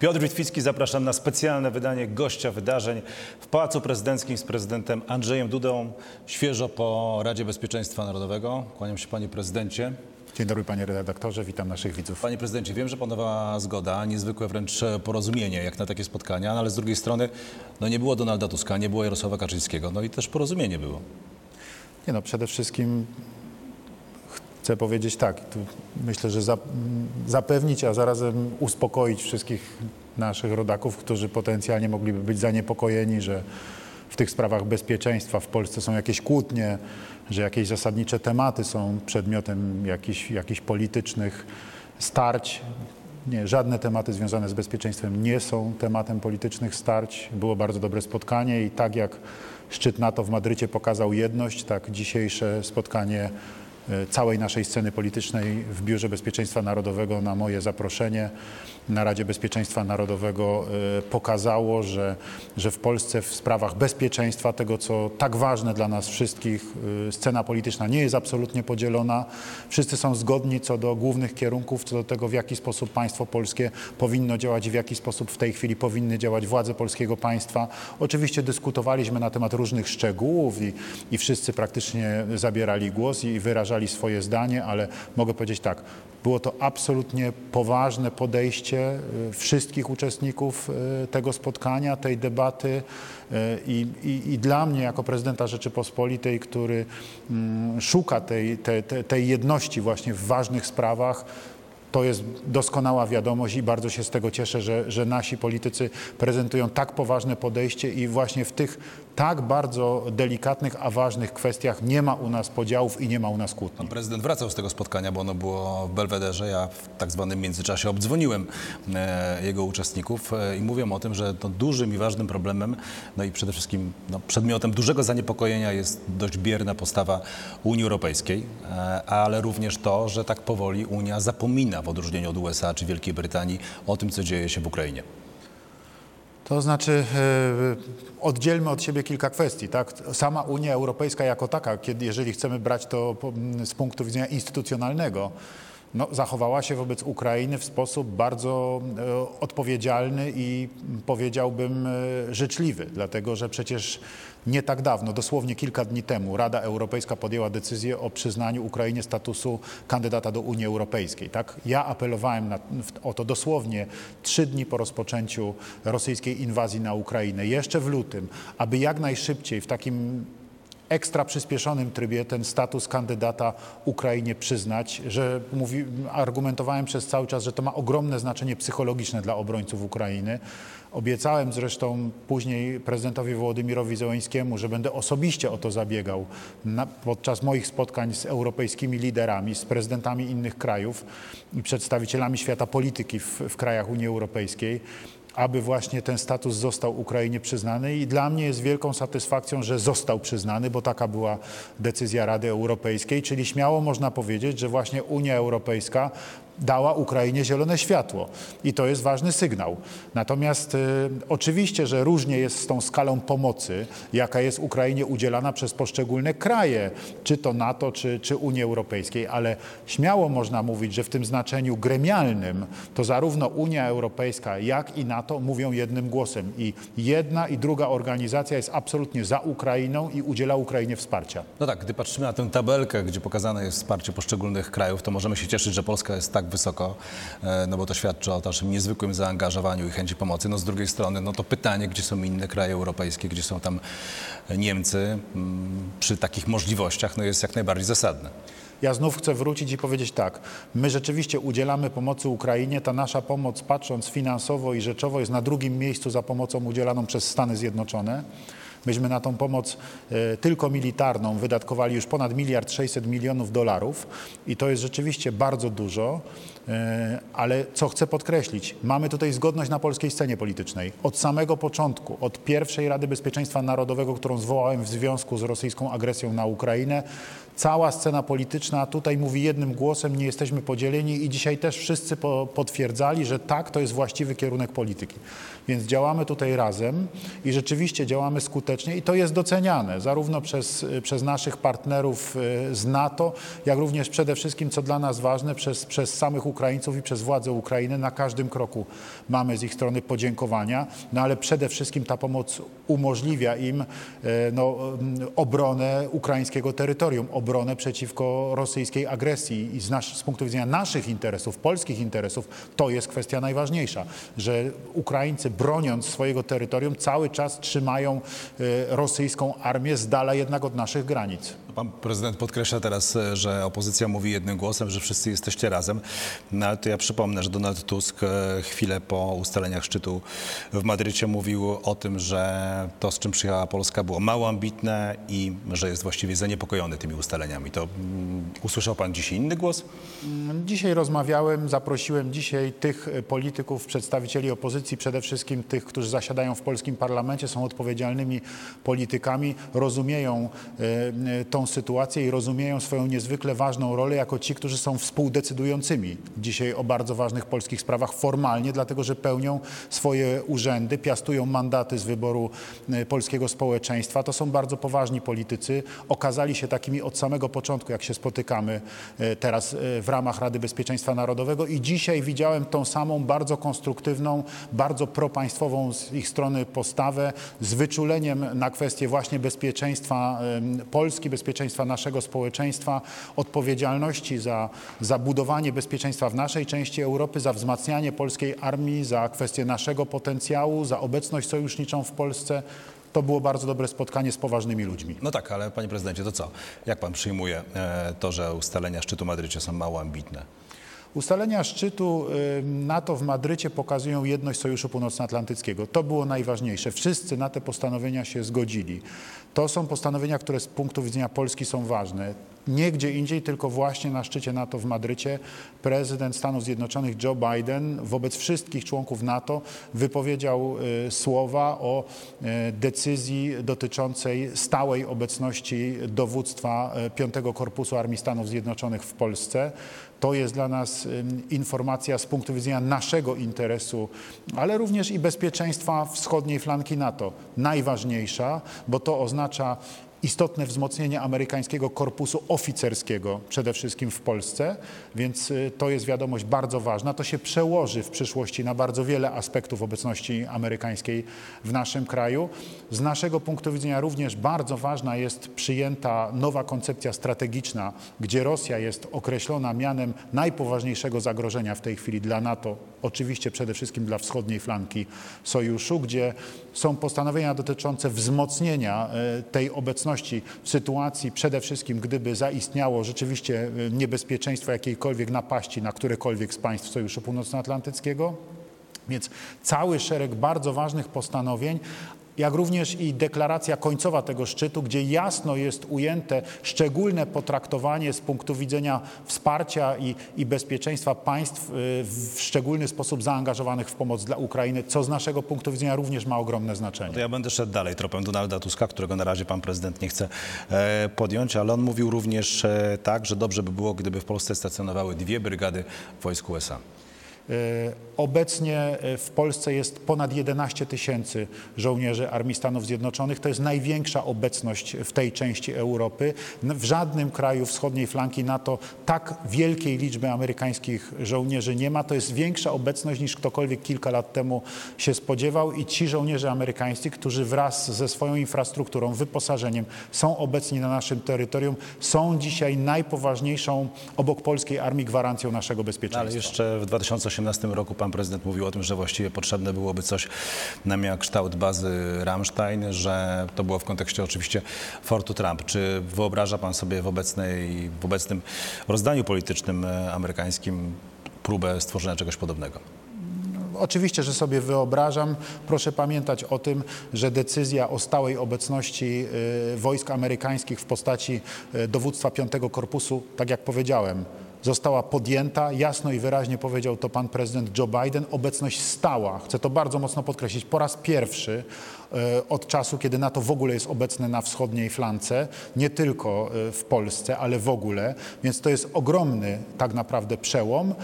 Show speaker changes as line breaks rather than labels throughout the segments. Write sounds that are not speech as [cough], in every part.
Piotr Witwicki, zapraszam na specjalne wydanie gościa wydarzeń w Pałacu Prezydenckim z prezydentem Andrzejem Dudą, świeżo po Radzie Bezpieczeństwa Narodowego. Kłaniam się panie prezydencie.
Dzień dobry panie redaktorze, witam naszych widzów.
Panie prezydencie, wiem, że panowała zgoda, niezwykłe wręcz porozumienie jak na takie spotkania, no ale z drugiej strony no nie było Donalda Tuska, nie było Jarosława Kaczyńskiego, no i też porozumienie było.
Nie no, przede wszystkim chcę powiedzieć tak, myślę, że za, zapewnić, a zarazem uspokoić wszystkich naszych rodaków, którzy potencjalnie mogliby być zaniepokojeni, że w tych sprawach bezpieczeństwa w Polsce są jakieś kłótnie, że jakieś zasadnicze tematy są przedmiotem jakichś, jakichś politycznych starć. Nie, żadne tematy związane z bezpieczeństwem nie są tematem politycznych starć. Było bardzo dobre spotkanie i tak jak szczyt NATO w Madrycie pokazał jedność, tak dzisiejsze spotkanie całej naszej sceny politycznej w Biurze Bezpieczeństwa Narodowego na moje zaproszenie na Radzie Bezpieczeństwa Narodowego e, pokazało, że, że w Polsce w sprawach bezpieczeństwa, tego co tak ważne dla nas wszystkich, e, scena polityczna nie jest absolutnie podzielona. Wszyscy są zgodni co do głównych kierunków, co do tego, w jaki sposób państwo polskie powinno działać i w jaki sposób w tej chwili powinny działać władze polskiego państwa. Oczywiście dyskutowaliśmy na temat różnych szczegółów i, i wszyscy praktycznie zabierali głos i wyrażali swoje zdanie, ale mogę powiedzieć tak, było to absolutnie poważne podejście y, wszystkich uczestników y, tego spotkania, tej debaty y, i, i, i dla mnie jako prezydenta Rzeczypospolitej, który mm, szuka tej, tej, tej jedności właśnie w ważnych sprawach, to jest doskonała wiadomość i bardzo się z tego cieszę, że, że nasi politycy prezentują tak poważne podejście i właśnie w tych tak bardzo delikatnych, a ważnych kwestiach nie ma u nas podziałów i nie ma u nas kłótni.
Pan prezydent wracał z tego spotkania, bo ono było w Belwederze. Ja w tak zwanym międzyczasie obdzwoniłem e, jego uczestników e, i mówią o tym, że to dużym i ważnym problemem, no i przede wszystkim no, przedmiotem dużego zaniepokojenia jest dość bierna postawa Unii Europejskiej, e, ale również to, że tak powoli Unia zapomina w odróżnieniu od USA czy Wielkiej Brytanii o tym, co dzieje się w Ukrainie.
To znaczy, e, oddzielmy od siebie kilka kwestii. Tak? Sama Unia Europejska jako taka, kiedy, jeżeli chcemy brać to z punktu widzenia instytucjonalnego, no, zachowała się wobec Ukrainy w sposób bardzo e, odpowiedzialny i powiedziałbym e, życzliwy, dlatego że przecież nie tak dawno, dosłownie kilka dni temu, Rada Europejska podjęła decyzję o przyznaniu Ukrainie statusu kandydata do Unii Europejskiej. Tak? Ja apelowałem na, o to dosłownie trzy dni po rozpoczęciu rosyjskiej inwazji na Ukrainę, jeszcze w lutym, aby jak najszybciej w takim ekstra przyspieszonym trybie ten status kandydata Ukrainie przyznać, że mówi, argumentowałem przez cały czas, że to ma ogromne znaczenie psychologiczne dla obrońców Ukrainy. Obiecałem zresztą później prezydentowi Wołodymirowi Zełeńskiemu, że będę osobiście o to zabiegał na, podczas moich spotkań z europejskimi liderami, z prezydentami innych krajów i przedstawicielami świata polityki w, w krajach Unii Europejskiej aby właśnie ten status został Ukrainie przyznany. I dla mnie jest wielką satysfakcją, że został przyznany, bo taka była decyzja Rady Europejskiej, czyli śmiało można powiedzieć, że właśnie Unia Europejska dała Ukrainie zielone światło i to jest ważny sygnał. Natomiast y, oczywiście, że różnie jest z tą skalą pomocy, jaka jest Ukrainie udzielana przez poszczególne kraje, czy to NATO, czy, czy Unii Europejskiej, ale śmiało można mówić, że w tym znaczeniu gremialnym to zarówno Unia Europejska, jak i NATO mówią jednym głosem i jedna i druga organizacja jest absolutnie za Ukrainą i udziela Ukrainie wsparcia.
No tak, gdy patrzymy na tę tabelkę, gdzie pokazane jest wsparcie poszczególnych krajów, to możemy się cieszyć, że Polska jest tak wysoko, e, no bo to świadczy o naszym niezwykłym zaangażowaniu i chęci pomocy. No z drugiej strony, no to pytanie, gdzie są inne kraje europejskie, gdzie są tam Niemcy mm, przy takich możliwościach, no jest jak najbardziej zasadne.
Ja znów chcę wrócić i powiedzieć tak. My rzeczywiście udzielamy pomocy Ukrainie. Ta nasza pomoc, patrząc finansowo i rzeczowo, jest na drugim miejscu za pomocą udzielaną przez Stany Zjednoczone. Myśmy na tą pomoc e, tylko militarną wydatkowali już ponad miliard 600 milionów dolarów i to jest rzeczywiście bardzo dużo, e, ale co chcę podkreślić, mamy tutaj zgodność na polskiej scenie politycznej. Od samego początku, od pierwszej Rady Bezpieczeństwa Narodowego, którą zwołałem w związku z rosyjską agresją na Ukrainę, Cała scena polityczna tutaj mówi jednym głosem, nie jesteśmy podzieleni i dzisiaj też wszyscy po, potwierdzali, że tak, to jest właściwy kierunek polityki. Więc działamy tutaj razem i rzeczywiście działamy skutecznie i to jest doceniane zarówno przez, przez naszych partnerów y, z NATO, jak również przede wszystkim, co dla nas ważne, przez, przez samych Ukraińców i przez władze Ukrainy. Na każdym kroku mamy z ich strony podziękowania, no ale przede wszystkim ta pomoc umożliwia im y, no, y, obronę ukraińskiego terytorium, obronę przeciwko rosyjskiej agresji i z, nasz, z punktu widzenia naszych interesów, polskich interesów, to jest kwestia najważniejsza, że Ukraińcy broniąc swojego terytorium cały czas trzymają y, rosyjską armię z dala jednak od naszych granic.
Pan prezydent podkreśla teraz, e, że opozycja mówi jednym głosem, że wszyscy jesteście razem. No ale to ja przypomnę, że Donald Tusk e, chwilę po ustaleniach szczytu w Madrycie mówił o tym, że to, z czym przyjechała Polska, było mało ambitne i że jest właściwie zaniepokojony tymi ustaleniami. To mm, usłyszał pan dzisiaj inny głos?
Dzisiaj rozmawiałem, zaprosiłem dzisiaj tych y, polityków, przedstawicieli opozycji, przede wszystkim tych, którzy zasiadają w polskim parlamencie, są odpowiedzialnymi politykami, rozumieją y, tą sytuację i rozumieją swoją niezwykle ważną rolę jako ci, którzy są współdecydującymi dzisiaj o bardzo ważnych polskich sprawach formalnie, dlatego że pełnią swoje urzędy, piastują mandaty z wyboru y, polskiego społeczeństwa. To są bardzo poważni politycy. Okazali się takimi od samego początku, jak się spotykamy y, teraz y, w ramach Rady Bezpieczeństwa Narodowego i dzisiaj widziałem tą samą bardzo konstruktywną, bardzo propaństwową z ich strony postawę, z wyczuleniem na kwestie właśnie bezpieczeństwa Polski, bezpieczeństwa naszego społeczeństwa, odpowiedzialności za, za budowanie bezpieczeństwa w naszej części Europy, za wzmacnianie polskiej armii, za kwestię naszego potencjału, za obecność sojuszniczą w Polsce. To było bardzo dobre spotkanie z poważnymi ludźmi.
No tak, ale panie prezydencie, to co? Jak pan przyjmuje e, to, że ustalenia szczytu Madrycie są mało ambitne?
Ustalenia szczytu y, NATO w Madrycie pokazują jedność Sojuszu Północnoatlantyckiego. To było najważniejsze. Wszyscy na te postanowienia się zgodzili. To są postanowienia, które z punktu widzenia Polski są ważne. Nie gdzie indziej, tylko właśnie na szczycie NATO w Madrycie prezydent Stanów Zjednoczonych Joe Biden wobec wszystkich członków NATO wypowiedział y, słowa o y, decyzji dotyczącej stałej obecności dowództwa y, Piątego Korpusu Armii Stanów Zjednoczonych w Polsce. To jest dla nas informacja z punktu widzenia naszego interesu, ale również i bezpieczeństwa wschodniej flanki NATO. Najważniejsza, bo to oznacza istotne wzmocnienie amerykańskiego korpusu oficerskiego, przede wszystkim w Polsce, więc y, to jest wiadomość bardzo ważna. To się przełoży w przyszłości na bardzo wiele aspektów obecności amerykańskiej w naszym kraju. Z naszego punktu widzenia również bardzo ważna jest przyjęta nowa koncepcja strategiczna, gdzie Rosja jest określona mianem najpoważniejszego zagrożenia w tej chwili dla NATO, oczywiście przede wszystkim dla wschodniej flanki sojuszu, gdzie są postanowienia dotyczące wzmocnienia e, tej obecności w sytuacji przede wszystkim, gdyby zaistniało rzeczywiście e, niebezpieczeństwo jakiejkolwiek napaści na którekolwiek z państw Sojuszu Północnoatlantyckiego. Więc cały szereg bardzo ważnych postanowień, jak również i deklaracja końcowa tego szczytu, gdzie jasno jest ujęte szczególne potraktowanie z punktu widzenia wsparcia i, i bezpieczeństwa państw y, w szczególny sposób zaangażowanych w pomoc dla Ukrainy, co z naszego punktu widzenia również ma ogromne znaczenie.
To ja będę szedł dalej tropem Donalda Tuska, którego na razie pan prezydent nie chce e, podjąć, ale on mówił również e, tak, że dobrze by było, gdyby w Polsce stacjonowały dwie brygady wojsk USA.
E, Obecnie e, w Polsce jest ponad 11 tysięcy żołnierzy Armii Stanów Zjednoczonych. To jest największa obecność w tej części Europy. W żadnym kraju wschodniej flanki NATO tak wielkiej liczby amerykańskich żołnierzy nie ma. To jest większa obecność niż ktokolwiek kilka lat temu się spodziewał i ci żołnierze amerykańscy, którzy wraz ze swoją infrastrukturą, wyposażeniem są obecni na naszym terytorium, są dzisiaj najpoważniejszą obok polskiej armii gwarancją naszego bezpieczeństwa.
Ale jeszcze w 2018 roku pan prezydent mówił o tym, że właściwie potrzebne byłoby coś na miał kształt bazy Rammstein, że to było w kontekście oczywiście Fortu Trump. Czy wyobraża pan sobie w, obecnej, w obecnym rozdaniu politycznym amerykańskim próbę stworzenia czegoś podobnego?
Oczywiście, że sobie wyobrażam. Proszę pamiętać o tym, że decyzja o stałej obecności y, wojsk amerykańskich w postaci y, dowództwa Piątego Korpusu, tak jak powiedziałem, została podjęta, jasno i wyraźnie powiedział to pan prezydent Joe Biden, obecność stała, chcę to bardzo mocno podkreślić, po raz pierwszy e, od czasu, kiedy NATO w ogóle jest obecne na wschodniej flance, nie tylko e, w Polsce, ale w ogóle, więc to jest ogromny tak naprawdę przełom.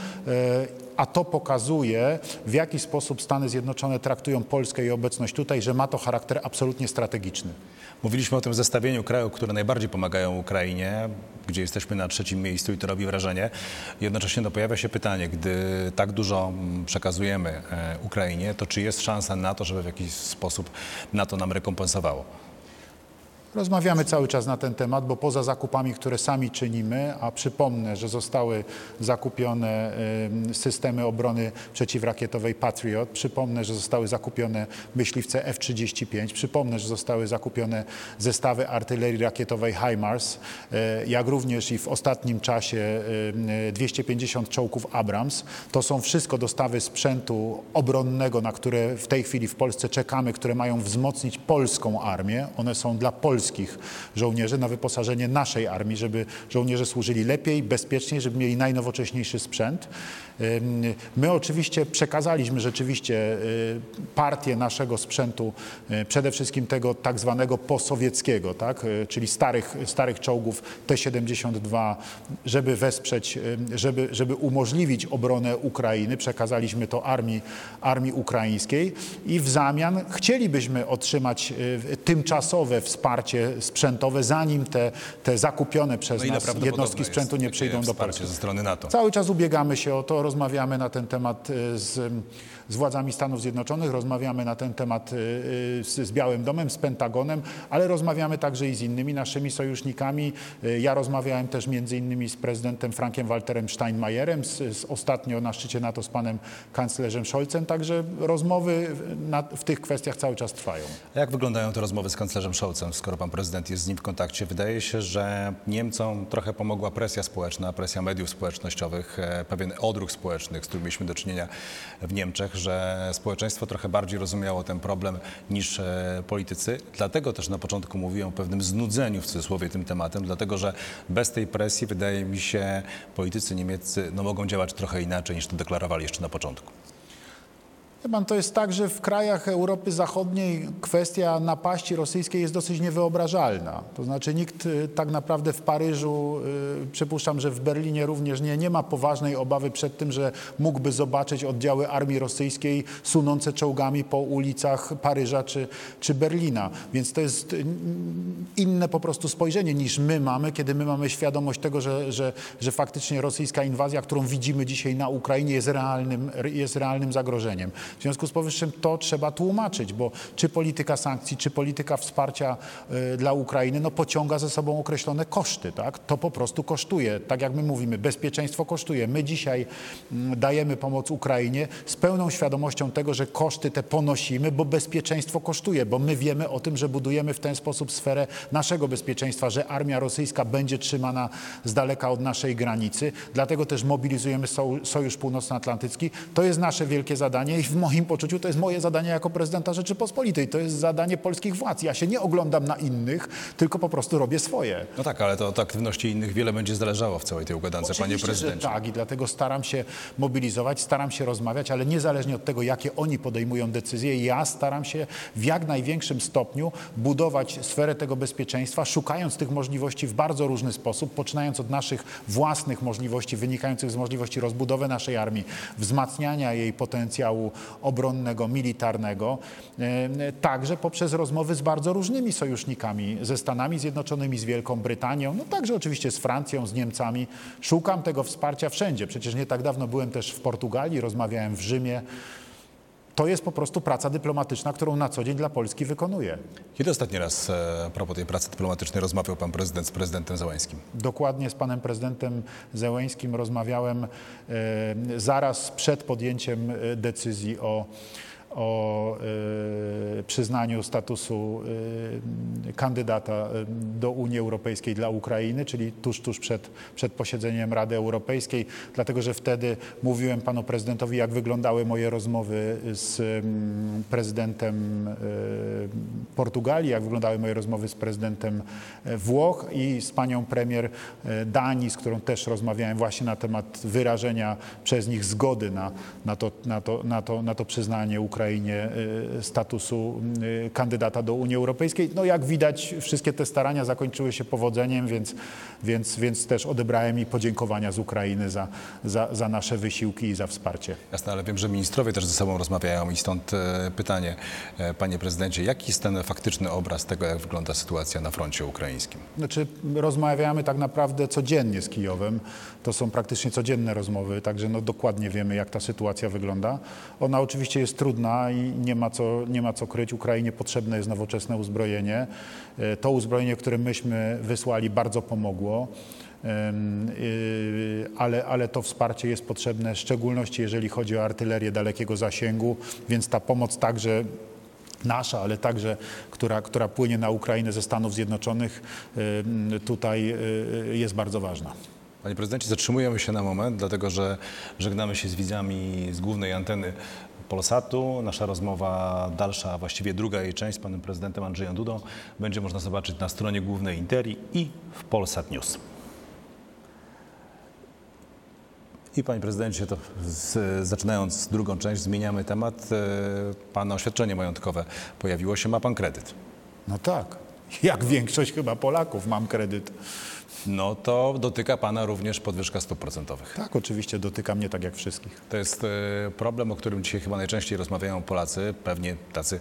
A to pokazuje, w jaki sposób Stany Zjednoczone traktują Polskę i obecność tutaj, że ma to charakter absolutnie strategiczny.
Mówiliśmy o tym zestawieniu krajów, które najbardziej pomagają Ukrainie, gdzie jesteśmy na trzecim miejscu i to robi wrażenie. Jednocześnie no, pojawia się pytanie, gdy tak dużo mm, przekazujemy e, Ukrainie, to czy jest szansa na to, żeby w jakiś sposób NATO nam rekompensowało?
Rozmawiamy cały czas na ten temat, bo poza zakupami, które sami czynimy, a przypomnę, że zostały zakupione em, systemy obrony przeciwrakietowej Patriot, przypomnę, że zostały zakupione myśliwce F-35, przypomnę, że zostały zakupione zestawy artylerii rakietowej HIMARS, e, jak również i w ostatnim czasie em, 250 czołgów Abrams. To są wszystko dostawy sprzętu obronnego, na które w tej chwili w Polsce czekamy, które mają wzmocnić polską armię. One są dla polskich żołnierzy na wyposażenie naszej armii, żeby żołnierze służyli lepiej, bezpieczniej, żeby mieli najnowocześniejszy sprzęt. My oczywiście przekazaliśmy rzeczywiście y, partię naszego sprzętu, y, przede wszystkim tego tak zwanego posowieckiego, tak? y, czyli starych, starych czołgów T-72, żeby wesprzeć, żeby, żeby umożliwić obronę Ukrainy. Przekazaliśmy to armii, armii ukraińskiej i w zamian chcielibyśmy otrzymać tymczasowe wsparcie sprzętowe, zanim te, te zakupione przez
No
nas jednostki sprzętu nie przyjdą do Polski.
ze strony NATO?
Cały czas ubiegamy się o to, rozmawiamy na ten temat y, z, z władzami Stanów Zjednoczonych, rozmawiamy na ten temat y, y, z, Białym Domem, z Pentagonem, ale rozmawiamy także i z innymi naszymi sojusznikami. Y, Ja rozmawiałem też między innymi z prezydentem Frankiem Walterem Steinmeierem, z, z ostatnio na szczycie NATO z panem kanclerzem Scholzem, także rozmowy na, w tych kwestiach cały czas trwają.
A Jak wyglądają te rozmowy z kanclerzem Scholzem, skoro pan prezydent jest z nim w kontakcie? Wydaje się, że Niemcom trochę pomogła presja społeczna, presja mediów społecznościowych, e, pewien odruch społeczny, z którym mieliśmy do czynienia w Niemczech, że społeczeństwo trochę bardziej rozumiało ten problem niż e, politycy. Dlatego też na początku mówiłem o pewnym znudzeniu w cudzysłowie tym tematem, dlatego że bez tej presji, wydaje mi się, politycy niemieccy no, mogą działać trochę inaczej niż to deklarowali jeszcze na początku.
Pan, to jest tak, że w krajach Europy Zachodniej kwestia napaści rosyjskiej jest dosyć niewyobrażalna. To znaczy nikt y, tak naprawdę w Paryżu, y, przypuszczam, że w Berlinie również nie, nie ma poważnej obawy przed tym, że mógłby zobaczyć oddziały armii rosyjskiej sunące czołgami po ulicach Paryża czy, czy Berlina. Więc to jest y, inne po prostu spojrzenie niż my mamy, kiedy my mamy świadomość tego, że, że, że faktycznie rosyjska inwazja, którą widzimy dzisiaj na Ukrainie jest realnym, jest realnym zagrożeniem. W związku z powyższym to trzeba tłumaczyć, bo czy polityka sankcji, czy polityka wsparcia y, dla Ukrainy no, pociąga ze sobą określone koszty. Tak? To po prostu kosztuje. Tak jak my mówimy, bezpieczeństwo kosztuje. My dzisiaj mm, dajemy pomoc Ukrainie z pełną świadomością tego, że koszty te ponosimy, bo bezpieczeństwo kosztuje, bo my wiemy o tym, że budujemy w ten sposób sferę naszego bezpieczeństwa, że armia rosyjska będzie trzymana z daleka od naszej granicy. Dlatego też mobilizujemy Soj- Sojusz Północnoatlantycki. To jest nasze wielkie zadanie i w moim poczuciu to jest moje zadanie jako prezydenta Rzeczypospolitej. To jest zadanie polskich władz. Ja się nie oglądam na innych, tylko po prostu robię swoje.
No tak, ale to od aktywności innych wiele będzie zależało w całej tej układance, panie
Oczywiście,
prezydencie.
tak i dlatego staram się mobilizować, staram się rozmawiać, ale niezależnie od tego, jakie oni podejmują decyzje, ja staram się w jak największym stopniu budować sferę tego bezpieczeństwa, szukając tych możliwości w bardzo różny sposób, poczynając od naszych własnych możliwości wynikających z możliwości rozbudowy naszej armii, wzmacniania jej potencjału obronnego, militarnego, e, także poprzez rozmowy z bardzo różnymi sojusznikami, ze Stanami Zjednoczonymi, z Wielką Brytanią, no także oczywiście z Francją, z Niemcami. Szukam tego wsparcia wszędzie. Przecież nie tak dawno byłem też w Portugalii, rozmawiałem w Rzymie. To jest po prostu praca dyplomatyczna, którą na co dzień dla Polski wykonuję.
Kiedy ostatni raz e, a propos tej pracy dyplomatycznej rozmawiał pan prezydent z prezydentem Załęskim?
Dokładnie z panem prezydentem Zełęńskim rozmawiałem e, zaraz przed podjęciem e, decyzji o, o y, przyznaniu statusu y, kandydata y, do Unii Europejskiej dla Ukrainy, czyli tuż, tuż przed, przed posiedzeniem Rady Europejskiej, dlatego że wtedy mówiłem panu prezydentowi, jak wyglądały moje rozmowy z mm, prezydentem Portugalii, jak wyglądały moje rozmowy z prezydentem e, Włoch i z panią premier e, Danii, z którą też rozmawiałem właśnie na temat wyrażenia przez nich zgody na, na, to, na, to, na, to, na to przyznanie Ukrainie e, statusu e, kandydata do Unii Europejskiej. No jak widać, wszystkie te starania zakończyły się powodzeniem, więc, więc, więc też odebrałem i podziękowania z Ukrainy za, za, za nasze wysiłki i za wsparcie.
Jasne, ale wiem, że ministrowie też ze sobą rozmawiają i stąd e, pytanie, e, panie prezydencie, jaki jest ten faktyczny obraz tego, jak wygląda sytuacja na froncie ukraińskim?
Znaczy, rozmawiamy tak naprawdę codziennie z Kijowem. To są praktycznie codzienne rozmowy, także no dokładnie wiemy, jak ta sytuacja wygląda. Ona oczywiście jest trudna i nie ma co, nie ma co kryć. Ukrainie potrzebne jest nowoczesne uzbrojenie. E, To uzbrojenie, które myśmy wysłali, bardzo pomogło. Y, Ale, ale to wsparcie jest potrzebne, w szczególności jeżeli chodzi o artylerię dalekiego zasięgu, więc ta pomoc także nasza, ale także, która, która płynie na Ukrainę ze Stanów Zjednoczonych, tutaj y, jest bardzo ważna.
Panie prezydencie, zatrzymujemy się na moment, dlatego że żegnamy się z widzami z głównej anteny Polsatu. Nasza rozmowa dalsza, właściwie druga jej część z panem prezydentem Andrzejem Dudą będzie można zobaczyć na stronie głównej Interi i w Polsat News. I panie prezydencie, to z, zaczynając drugą część, zmieniamy temat. E, Pana oświadczenie majątkowe pojawiło się, ma pan kredyt.
No tak, jak większość chyba Polaków mam kredyt.
No to dotyka pana również podwyżka stóp procentowych.
Tak, oczywiście dotyka mnie tak jak wszystkich.
To jest e, problem, o którym dzisiaj chyba najczęściej rozmawiają Polacy, pewnie tacy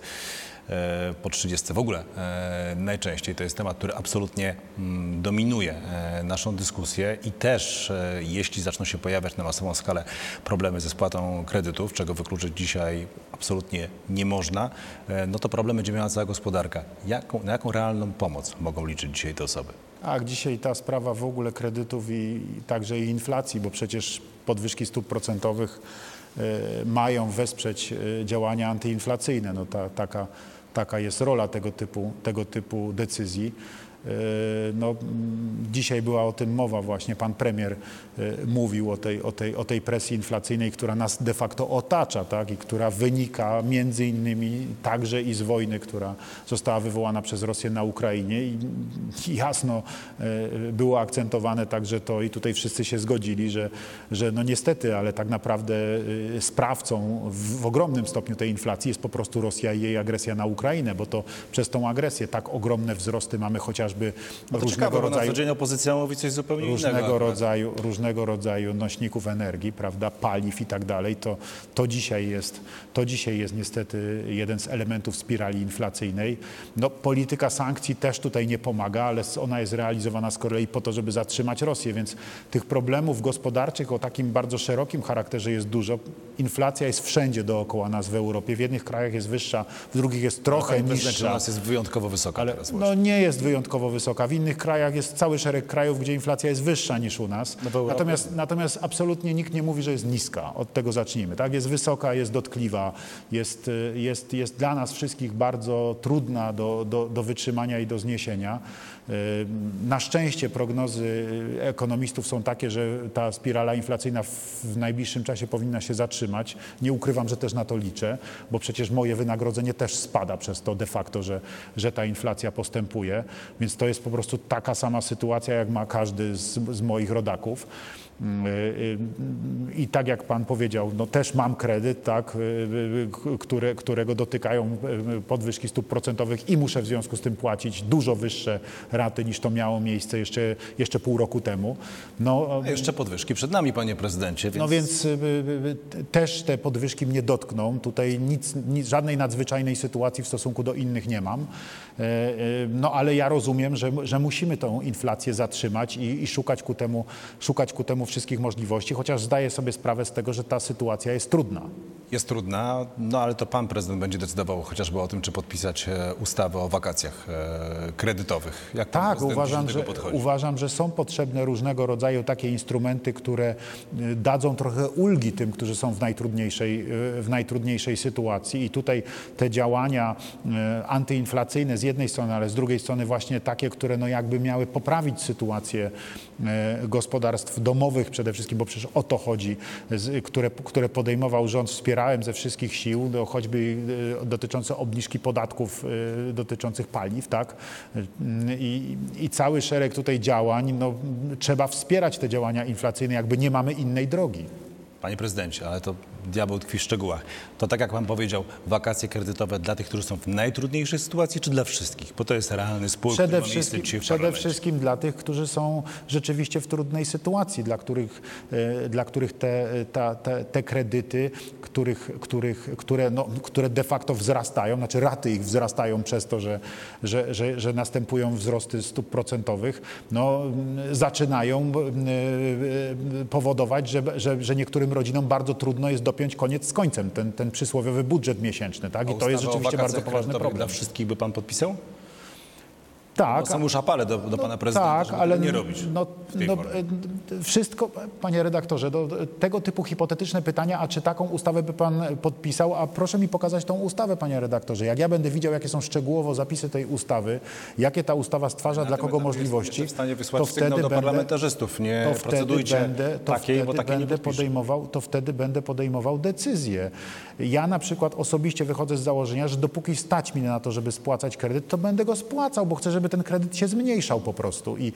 po 30 w ogóle e, najczęściej. To jest temat, który absolutnie mm, dominuje e, naszą dyskusję i też e, jeśli zaczną się pojawiać na masową skalę problemy ze spłatą kredytów, czego wykluczyć dzisiaj absolutnie nie można, e, no to problem będzie miała cała gospodarka. Jaką, na jaką realną pomoc mogą liczyć dzisiaj te osoby?
Tak, dzisiaj ta sprawa w ogóle kredytów i, także i inflacji, bo przecież podwyżki stóp procentowych e, mają wesprzeć e, działania antyinflacyjne. No ta, taka, taka jest rola tego typu, tego typu decyzji. E, No, dzisiaj była o tym mowa właśnie, pan premier e, mówił o tej, o, tej, o tej presji inflacyjnej, która nas de facto otacza tak? i która wynika między innymi także i z wojny, która została wywołana przez Rosję na Ukrainie i jasno e, było akcentowane także to i tutaj wszyscy się zgodzili, że, że no niestety, ale tak naprawdę sprawcą w ogromnym stopniu tej inflacji jest po prostu Rosja i jej agresja na Ukrainę, bo to przez tą agresję tak ogromne wzrosty mamy chociażby
No to
różnego
ciekawe, bo na
rodzaju
opozycja mówi coś zupełnie
różnego
innego.
rodzaju, różnego rodzaju nośników energii, prawda, paliw i tak dalej, to, to, dzisiaj jest, to dzisiaj jest niestety jeden z elementów spirali inflacyjnej. No, polityka sankcji też tutaj nie pomaga, ale ona jest realizowana z kolei po to, żeby zatrzymać Rosję, więc tych problemów gospodarczych o takim bardzo szerokim charakterze jest dużo. Inflacja jest wszędzie dookoła nas w Europie. W jednych krajach jest wyższa, w drugich jest trochę
Panie prezydencie, u
niższa.
nas jest wyjątkowo wysoka
Ale no, nie jest wyjątkowo wysoka. W innych krajach jest cały szereg krajów, gdzie inflacja jest wyższa niż u nas.
No
natomiast, natomiast absolutnie nikt nie mówi, że jest niska. Od tego zacznijmy. Tak? Jest wysoka, jest dotkliwa, jest, y, jest, jest dla nas wszystkich bardzo trudna do, do, do wytrzymania i do zniesienia. Y, Na szczęście prognozy ekonomistów są takie, że ta spirala inflacyjna w najbliższym czasie powinna się zatrzymać. Nie ukrywam, że też na to liczę, bo przecież moje wynagrodzenie też spada przez to de facto, że, że ta inflacja postępuje. Więc to jest po prostu taka sama sytuacja, jak ma każdy z, z moich rodaków. Mm, y, y, I tak jak pan powiedział, no też mam kredyt, tak, y, które, którego dotykają podwyżki stóp procentowych i muszę w związku z tym płacić dużo wyższe raty niż to miało miejsce jeszcze, jeszcze pół roku temu. No,
A jeszcze podwyżki przed nami, panie prezydencie, więc,
no więc też te podwyżki mnie dotkną. Tutaj nic, nic, żadnej nadzwyczajnej sytuacji w stosunku do innych nie mam. No ale ja rozumiem, rozumiem, że, że musimy tą inflację zatrzymać i, i szukać, ku temu, szukać ku temu wszystkich możliwości, chociaż zdaję sobie sprawę z tego, że ta sytuacja jest trudna.
Jest trudna, no ale to pan prezydent będzie decydował chociażby o tym, czy podpisać e, ustawę o wakacjach e, kredytowych. Jak
Tak, uważam że, uważam, że są potrzebne różnego rodzaju takie instrumenty, które y, dadzą trochę ulgi tym, którzy są w najtrudniejszej, w najtrudniejszej sytuacji. I tutaj te działania antyinflacyjne z jednej strony, ale z drugiej strony właśnie takie, które no jakby miały poprawić sytuację gospodarstw domowych przede wszystkim, bo przecież o to chodzi, które, które podejmował rząd, wspierałem ze wszystkich sił, no, choćby y, dotyczące obniżki podatków y, dotyczących paliw, tak? Y, I, I cały szereg tutaj działań, no, trzeba wspierać te działania inflacyjne, jakby nie mamy innej drogi.
Panie prezydencie, ale to diabeł tkwi w szczegółach. To tak jak pan powiedział, wakacje kredytowe dla tych, którzy są w najtrudniejszej sytuacji, czy dla wszystkich? Bo to jest realny spór, który
Przede
miejsce
wszystkim,
dzisiaj w
przede wszystkim dla tych, którzy są rzeczywiście w trudnej sytuacji, dla których, e, dla których te, ta, te, te kredyty, których, których, które, no, które de facto wzrastają, znaczy raty ich wzrastają przez to, że, że, że, że następują wzrosty stóp procentowych, no, zaczynają m, e, powodować, że, że, że niektórym rodzinom bardzo trudno jest dopiąć koniec z końcem, ten, ten przysłowiowy budżet miesięczny. Tak? I to jest rzeczywiście bardzo poważny problem.
Dla wszystkich by pan podpisał?
Tak,
No, są już apele do, do pana prezydenta,
tak,
żeby
ale
nie robić
No, no, e, wszystko, panie redaktorze, do, tego typu hipotetyczne pytania, a czy taką ustawę by pan podpisał, a proszę mi pokazać tą ustawę, panie redaktorze. Jak ja będę widział, jakie są szczegółowo zapisy tej ustawy, jakie ta ustawa stwarza dla kogo możliwości,
w stanie wysłać
to
sygnał
wtedy
do
będę,
parlamentarzystów. Nie
to wtedy
procedujcie
będę, to
takiej,
wtedy
bo takiej
będę podejmował, to wtedy będę podejmował decyzję. Ja na przykład osobiście wychodzę z założenia, że dopóki stać mi na to, żeby spłacać kredyt, to będę go spłacał, bo chcę, żeby ten kredyt się zmniejszał po prostu. I,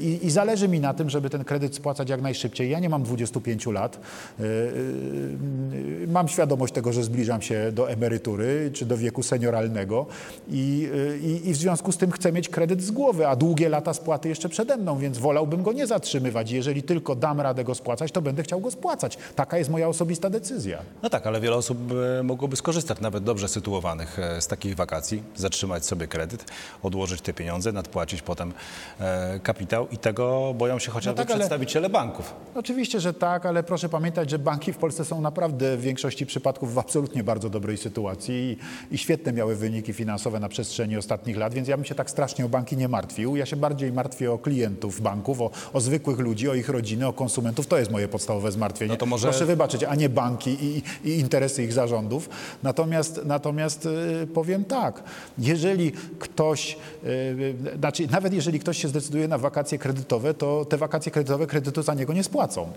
i, i zależy mi na tym, żeby ten kredyt spłacać jak najszybciej. Ja nie mam 25 lat. Yy, yy, Mam świadomość tego, że zbliżam się do emerytury czy do wieku senioralnego i, yy, i, i w związku z tym chcę mieć kredyt z głowy, a długie lata spłaty jeszcze przede mną, więc wolałbym go nie zatrzymywać. Jeżeli tylko dam radę go spłacać, to będę chciał go spłacać. Taka jest moja osobista decyzja.
No tak, ale wiele osób e, mogłoby skorzystać, nawet dobrze sytuowanych, e, z takich wakacji, zatrzymać sobie kredyt, odłożyć te pieniądze, nadpłacić potem e, kapitał i tego boją się chociażby
tak, ale-
przedstawiciele banków.
Oczywiście, że tak, ale proszę pamiętać, że banki w Polsce są naprawdę w większości przypadków w absolutnie bardzo dobrej sytuacji i, i świetne miały wyniki finansowe na przestrzeni ostatnich lat, więc ja bym się tak strasznie o banki nie martwił. Ja się bardziej martwię o klientów banków, o, o zwykłych ludzi, o ich rodziny, o konsumentów. To jest moje podstawowe zmartwienie.
No to może-
Proszę wybaczyć, a nie banki i, i interesy ich zarządów. Natomiast, natomiast y, powiem tak, jeżeli ktoś, y, znaczy nawet jeżeli ktoś się zdecyduje na wakacje kredytowe, to te wakacje kredytowe kredytu za niego nie spłacą.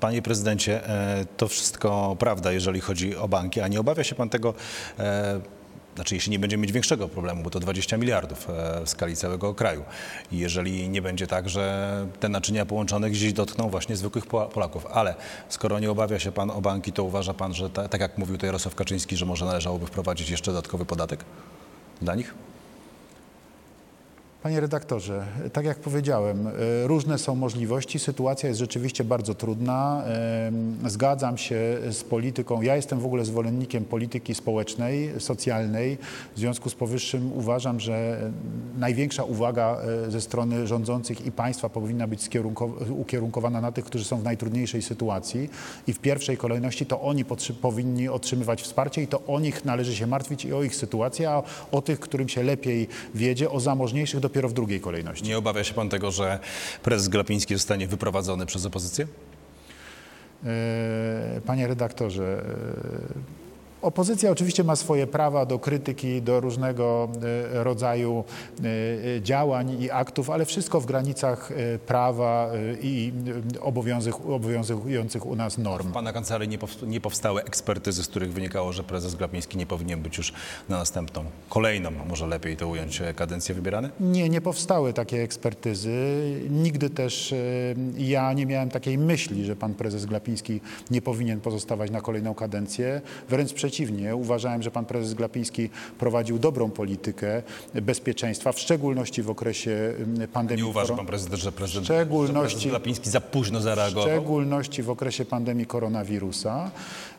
Panie prezydencie, e, to wszystko prawda, jeżeli chodzi o banki, a nie obawia się pan tego, e, znaczy jeśli nie będziemy mieć większego problemu, bo to 20 miliardów e, w skali całego kraju. I jeżeli nie będzie tak, że te naczynia połączone gdzieś dotkną właśnie zwykłych Pola- Polaków. Ale skoro nie obawia się pan o banki, to uważa pan, że ta, tak jak mówił to Jarosław Kaczyński, że może należałoby wprowadzić jeszcze dodatkowy podatek dla nich?
Panie redaktorze, tak jak powiedziałem, e, różne są możliwości. Sytuacja jest rzeczywiście bardzo trudna. Em, Zgadzam się z polityką. Ja jestem w ogóle zwolennikiem polityki społecznej, socjalnej. W związku z powyższym uważam, że największa uwaga e, ze strony rządzących i państwa powinna być ukierunkowana na tych, którzy są w najtrudniejszej sytuacji i w pierwszej kolejności to oni powinni otrzymywać wsparcie i to o nich należy się martwić i o ich sytuację, a o tych, którym się lepiej wiedzie, o zamożniejszych dopiero w drugiej kolejności.
Nie obawia się pan tego, że prezes Glapiński zostanie wyprowadzony przez opozycję?
E, Panie redaktorze, e, opozycja oczywiście ma swoje prawa do krytyki, do różnego e, rodzaju e, działań i aktów, ale wszystko w granicach e, prawa e, i e, obowiązujących u nas norm.
W Pana kancelarii nie, powst- nie powstały ekspertyzy, z których wynikało, że prezes Glapiński nie powinien być już na następną, kolejną, może lepiej to ująć, e, kadencję wybierany?
Nie, nie powstały takie ekspertyzy. Nigdy też e, ja nie miałem takiej myśli, że pan prezes Glapiński nie powinien pozostawać na kolejną kadencję. Wręcz przeciwnie. Przeciwnie, uważałem, że pan prezes Glapiński prowadził dobrą politykę bezpieczeństwa, w szczególności w okresie mm, pandemii
Nie uważa pan prezydent, że prezydent,
szczególności-
że prezydent Glapiński za późno
w
zareagował?
szczególności w okresie pandemii koronawirusa.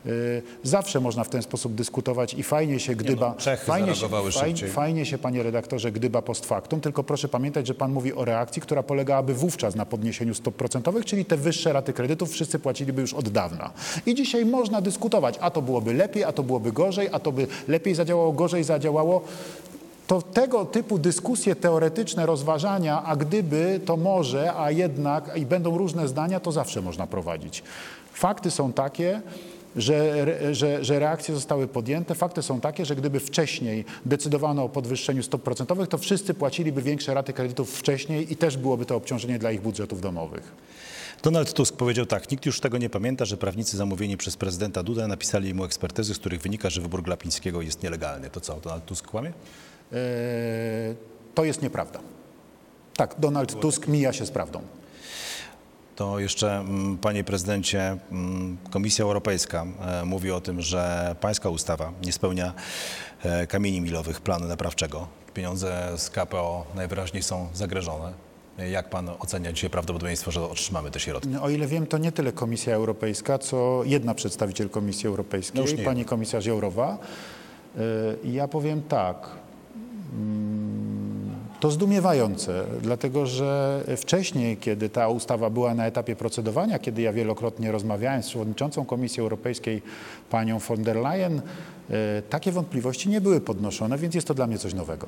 Y, Zawsze można w ten sposób dyskutować i fajnie się gdyba...
no, Czechy
fajnie, się, fajnie, fajnie się, panie redaktorze, gdyba post factum, tylko proszę pamiętać, że pan mówi o reakcji, która polegałaby wówczas na podniesieniu stóp procentowych, czyli te wyższe raty kredytów wszyscy płaciliby już od dawna. I dzisiaj można dyskutować, a to byłoby lepiej, a to byłoby gorzej, a to by lepiej zadziałało, gorzej zadziałało to tego typu dyskusje teoretyczne, rozważania, a gdyby, to może, a jednak, i będą różne zdania, to zawsze można prowadzić. Fakty są takie, że, że, że reakcje zostały podjęte. Fakty są takie, że gdyby wcześniej decydowano o podwyższeniu stóp procentowych, to wszyscy płaciliby większe raty kredytów wcześniej i też byłoby to obciążenie dla ich budżetów domowych.
Donald Tusk powiedział tak, nikt już tego nie pamięta, że prawnicy zamówieni przez prezydenta Dudę napisali mu ekspertyzy, z których wynika, że wybór Glapińskiego jest nielegalny. To co, Donald Tusk kłamie?
Eee, to jest nieprawda. Tak, Donald Tusk mija się z prawdą.
To jeszcze, mm, panie prezydencie, mm, Komisja Europejska e, mówi o tym, że pańska ustawa nie spełnia e, kamieni milowych planu naprawczego. Pieniądze z KPO najwyraźniej są zagrożone. Jak pan ocenia dzisiaj prawdopodobieństwo, że otrzymamy te środki?
O ile wiem, to nie tyle Komisja Europejska, co jedna przedstawiciel Komisji Europejskiej,
No
pani komisarz Jourowa. Y, Ja powiem tak. mm, To zdumiewające, dlatego że wcześniej, kiedy ta ustawa była na etapie procedowania, kiedy ja wielokrotnie rozmawiałem z przewodniczącą Komisji Europejskiej, panią von der Leyen, y, takie wątpliwości nie były podnoszone, więc jest to dla mnie coś nowego.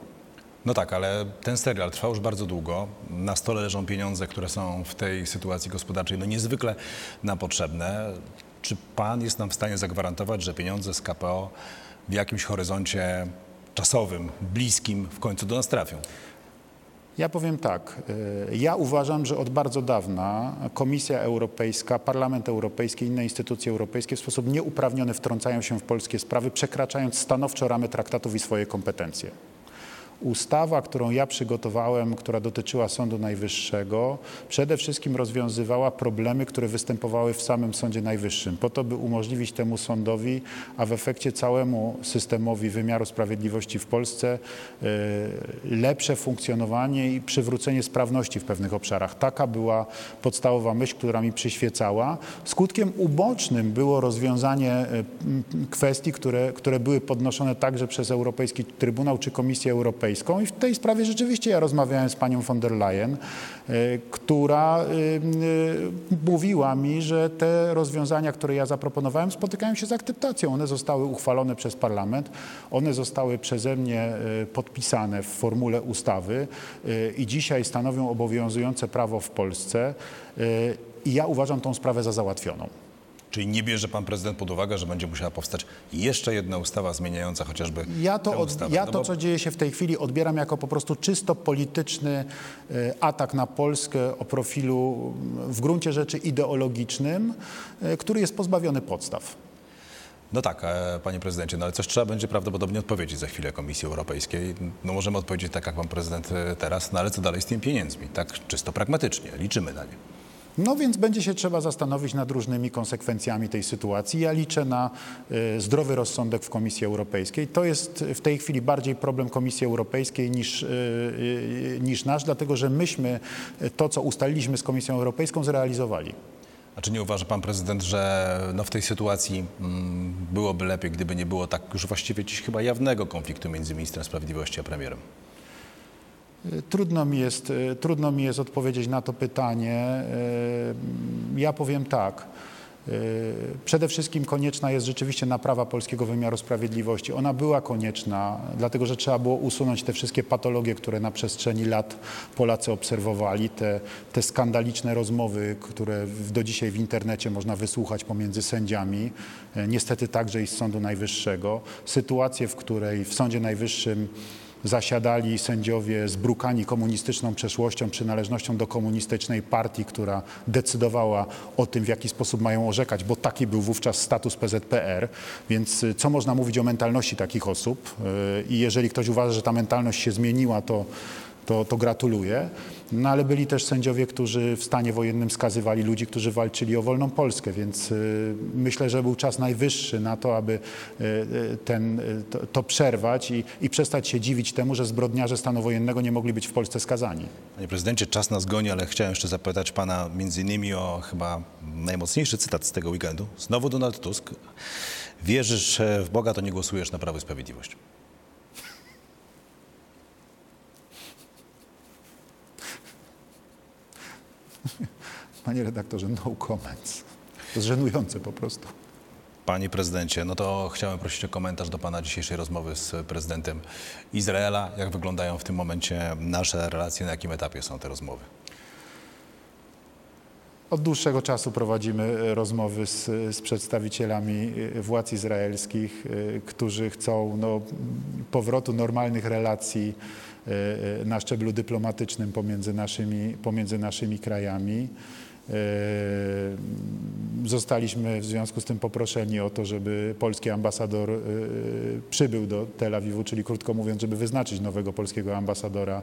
No tak, ale ten serial trwa już bardzo długo. Na stole leżą pieniądze, które są w tej sytuacji gospodarczej no niezwykle nam potrzebne. Czy pan jest nam w stanie zagwarantować, że pieniądze z KPO w jakimś horyzoncie czasowym, bliskim w końcu do nas trafią?
Ja powiem tak. y, Ja uważam, że od bardzo dawna Komisja Europejska, Parlament Europejski inne instytucje europejskie w sposób nieuprawniony wtrącają się w polskie sprawy, przekraczając stanowczo ramy traktatów i swoje kompetencje. Ustawa, którą ja przygotowałem, która dotyczyła Sądu Najwyższego, przede wszystkim rozwiązywała problemy, które występowały w samym Sądzie Najwyższym, po to, by umożliwić temu sądowi, a w efekcie całemu systemowi wymiaru sprawiedliwości w Polsce y, lepsze funkcjonowanie i przywrócenie sprawności w pewnych obszarach. Taka była podstawowa myśl, która mi przyświecała. Skutkiem ubocznym było rozwiązanie y, kwestii, które, które były podnoszone także przez Europejski Trybunał czy Komisję Europejską. I w tej sprawie rzeczywiście ja rozmawiałem z panią von der Leyen, y, która y, y, mówiła mi, że te rozwiązania, które ja zaproponowałem, spotykają się z akceptacją. One zostały uchwalone przez parlament, one zostały przeze mnie podpisane w formule ustawy i dzisiaj stanowią obowiązujące prawo w Polsce. I ja uważam tą sprawę za załatwioną.
Czyli nie bierze pan prezydent pod uwagę, że będzie musiała powstać jeszcze jedna ustawa zmieniająca chociażby
Ja to,
tę
od, ja
No
to
bo-
co dzieje się w tej chwili, odbieram jako po prostu czysto polityczny e, atak na Polskę o profilu m, w gruncie rzeczy ideologicznym, e, który jest pozbawiony podstaw.
No tak, e, panie prezydencie, no ale coś trzeba będzie prawdopodobnie odpowiedzieć za chwilę Komisji Europejskiej. No możemy odpowiedzieć tak jak pan prezydent teraz, no ale co dalej z tymi pieniędzmi? Tak czysto pragmatycznie, liczymy na nie.
No więc będzie się trzeba zastanowić nad różnymi konsekwencjami tej sytuacji. Ja liczę na e, zdrowy rozsądek w Komisji Europejskiej. To jest w tej chwili bardziej problem Komisji Europejskiej niż, e, e, niż nasz, dlatego że myśmy to, co ustaliliśmy z Komisją Europejską, zrealizowali.
A czy nie uważa pan prezydent, że no w tej sytuacji mm, byłoby lepiej, gdyby nie było tak już właściwie dziś chyba jawnego konfliktu między ministrem sprawiedliwości a premierem?
Trudno mi jest, e, trudno mi jest odpowiedzieć na to pytanie. E, Ja powiem tak. E, Przede wszystkim konieczna jest rzeczywiście naprawa polskiego wymiaru sprawiedliwości. Ona była konieczna, dlatego że trzeba było usunąć te wszystkie patologie, które na przestrzeni lat Polacy obserwowali, te, te skandaliczne rozmowy, które do dzisiaj w internecie można wysłuchać pomiędzy sędziami, niestety także i z Sądu Najwyższego. Sytuację, w której w Sądzie Najwyższym zasiadali sędziowie zbrukani komunistyczną przeszłością, przynależnością do komunistycznej partii, która decydowała o tym, w jaki sposób mają orzekać, bo taki był wówczas status PZPR. Więc y, co można mówić o mentalności takich osób? Y, I jeżeli ktoś uważa, że ta mentalność się zmieniła, to to, to gratuluję. No ale byli też sędziowie, którzy w stanie wojennym skazywali ludzi, którzy walczyli o wolną Polskę, więc y, myślę, że był czas najwyższy na to, aby y, y, ten, to, to przerwać i, i przestać się dziwić temu, że zbrodniarze stanu wojennego nie mogli być w Polsce skazani.
Panie prezydencie, czas nas goni, ale chciałem jeszcze zapytać pana między innymi o chyba najmocniejszy cytat z tego weekendu. Znowu Donald Tusk. Wierzysz w Boga, to nie głosujesz na Prawo i Sprawiedliwość. [laughs]
Panie redaktorze, no comments. To jest żenujące po prostu.
Panie prezydencie, no to chciałem prosić o komentarz do pana dzisiejszej rozmowy z prezydentem Izraela. Jak wyglądają w tym momencie nasze relacje, na jakim etapie są te rozmowy?
Od dłuższego czasu prowadzimy e, rozmowy z, z przedstawicielami e, władz izraelskich, e, którzy chcą no, powrotu normalnych relacji na szczeblu dyplomatycznym pomiędzy naszymi, pomiędzy naszymi krajami. Zostaliśmy w związku z tym poproszeni o to, żeby polski ambasador przybył do Tel Awiwu, czyli krótko mówiąc, żeby wyznaczyć nowego polskiego ambasadora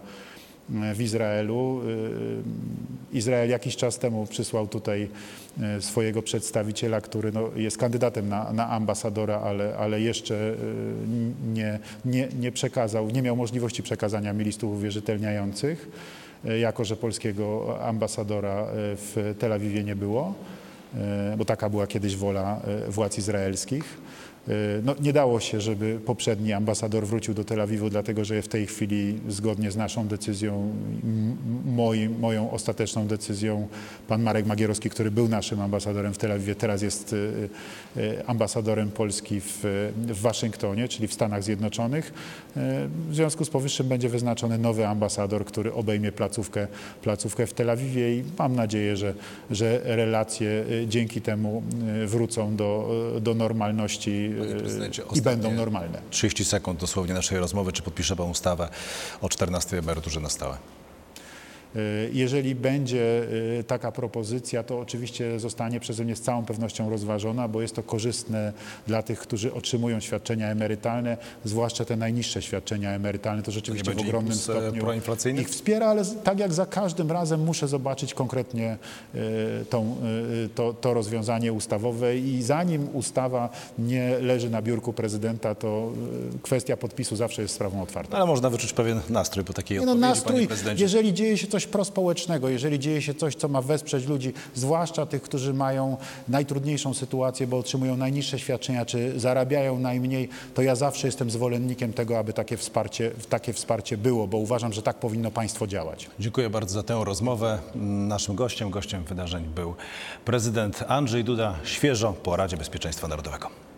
w Izraelu. E, Izrael jakiś czas temu przysłał tutaj e, swojego przedstawiciela, który no, jest kandydatem na, na ambasadora, ale, ale jeszcze nie, nie, nie przekazał, nie miał możliwości przekazania mi listów uwierzytelniających, jako że polskiego ambasadora w Tel Awiwie nie było, bo taka była kiedyś wola władz izraelskich. E, No, nie dało się, żeby poprzedni ambasador wrócił do Tel Awiwu, dlatego że w tej chwili, zgodnie z naszą decyzją, moim, moją ostateczną decyzją, pan Marek Magierowski, który był naszym ambasadorem w Tel Awiwie, teraz jest e, e, ambasadorem Polski w, w Waszyngtonie, czyli w Stanach Zjednoczonych. W związku z powyższym będzie wyznaczony nowy ambasador, który obejmie placówkę, placówkę w Tel Awiwie i mam nadzieję, że, że relacje dzięki temu wrócą do, do normalności i będą normalne.
30 sekund dosłownie naszej rozmowy. Czy podpisze pan ustawę o 14 emeryturze na stałe?
Y, Jeżeli będzie y, taka propozycja, to oczywiście zostanie przeze mnie z całą pewnością rozważona, bo jest to korzystne dla tych, którzy otrzymują świadczenia emerytalne, zwłaszcza te najniższe świadczenia emerytalne. To rzeczywiście w
będzie
ogromnym
e,
stopniu ich wspiera, ale tak jak za każdym razem muszę zobaczyć konkretnie tą, to, to rozwiązanie ustawowe i zanim ustawa nie leży na biurku prezydenta, to kwestia podpisu zawsze jest sprawą otwartą.
Ale można wyczuć pewien nastrój po takiej
no,
odpowiedzi,
nastrój,
panie prezydencie.
jeżeli dzieje się coś prospołecznego, jeżeli dzieje się coś, co ma wesprzeć ludzi, zwłaszcza tych, którzy mają najtrudniejszą sytuację, bo otrzymują najniższe świadczenia, czy zarabiają najmniej, to ja zawsze jestem zwolennikiem tego, aby takie wsparcie, takie wsparcie było, bo uważam, że tak powinno państwo działać.
Dziękuję bardzo za tę rozmowę. Naszym gościem, gościem wydarzeń był prezydent Andrzej Duda, świeżo po Radzie Bezpieczeństwa Narodowego.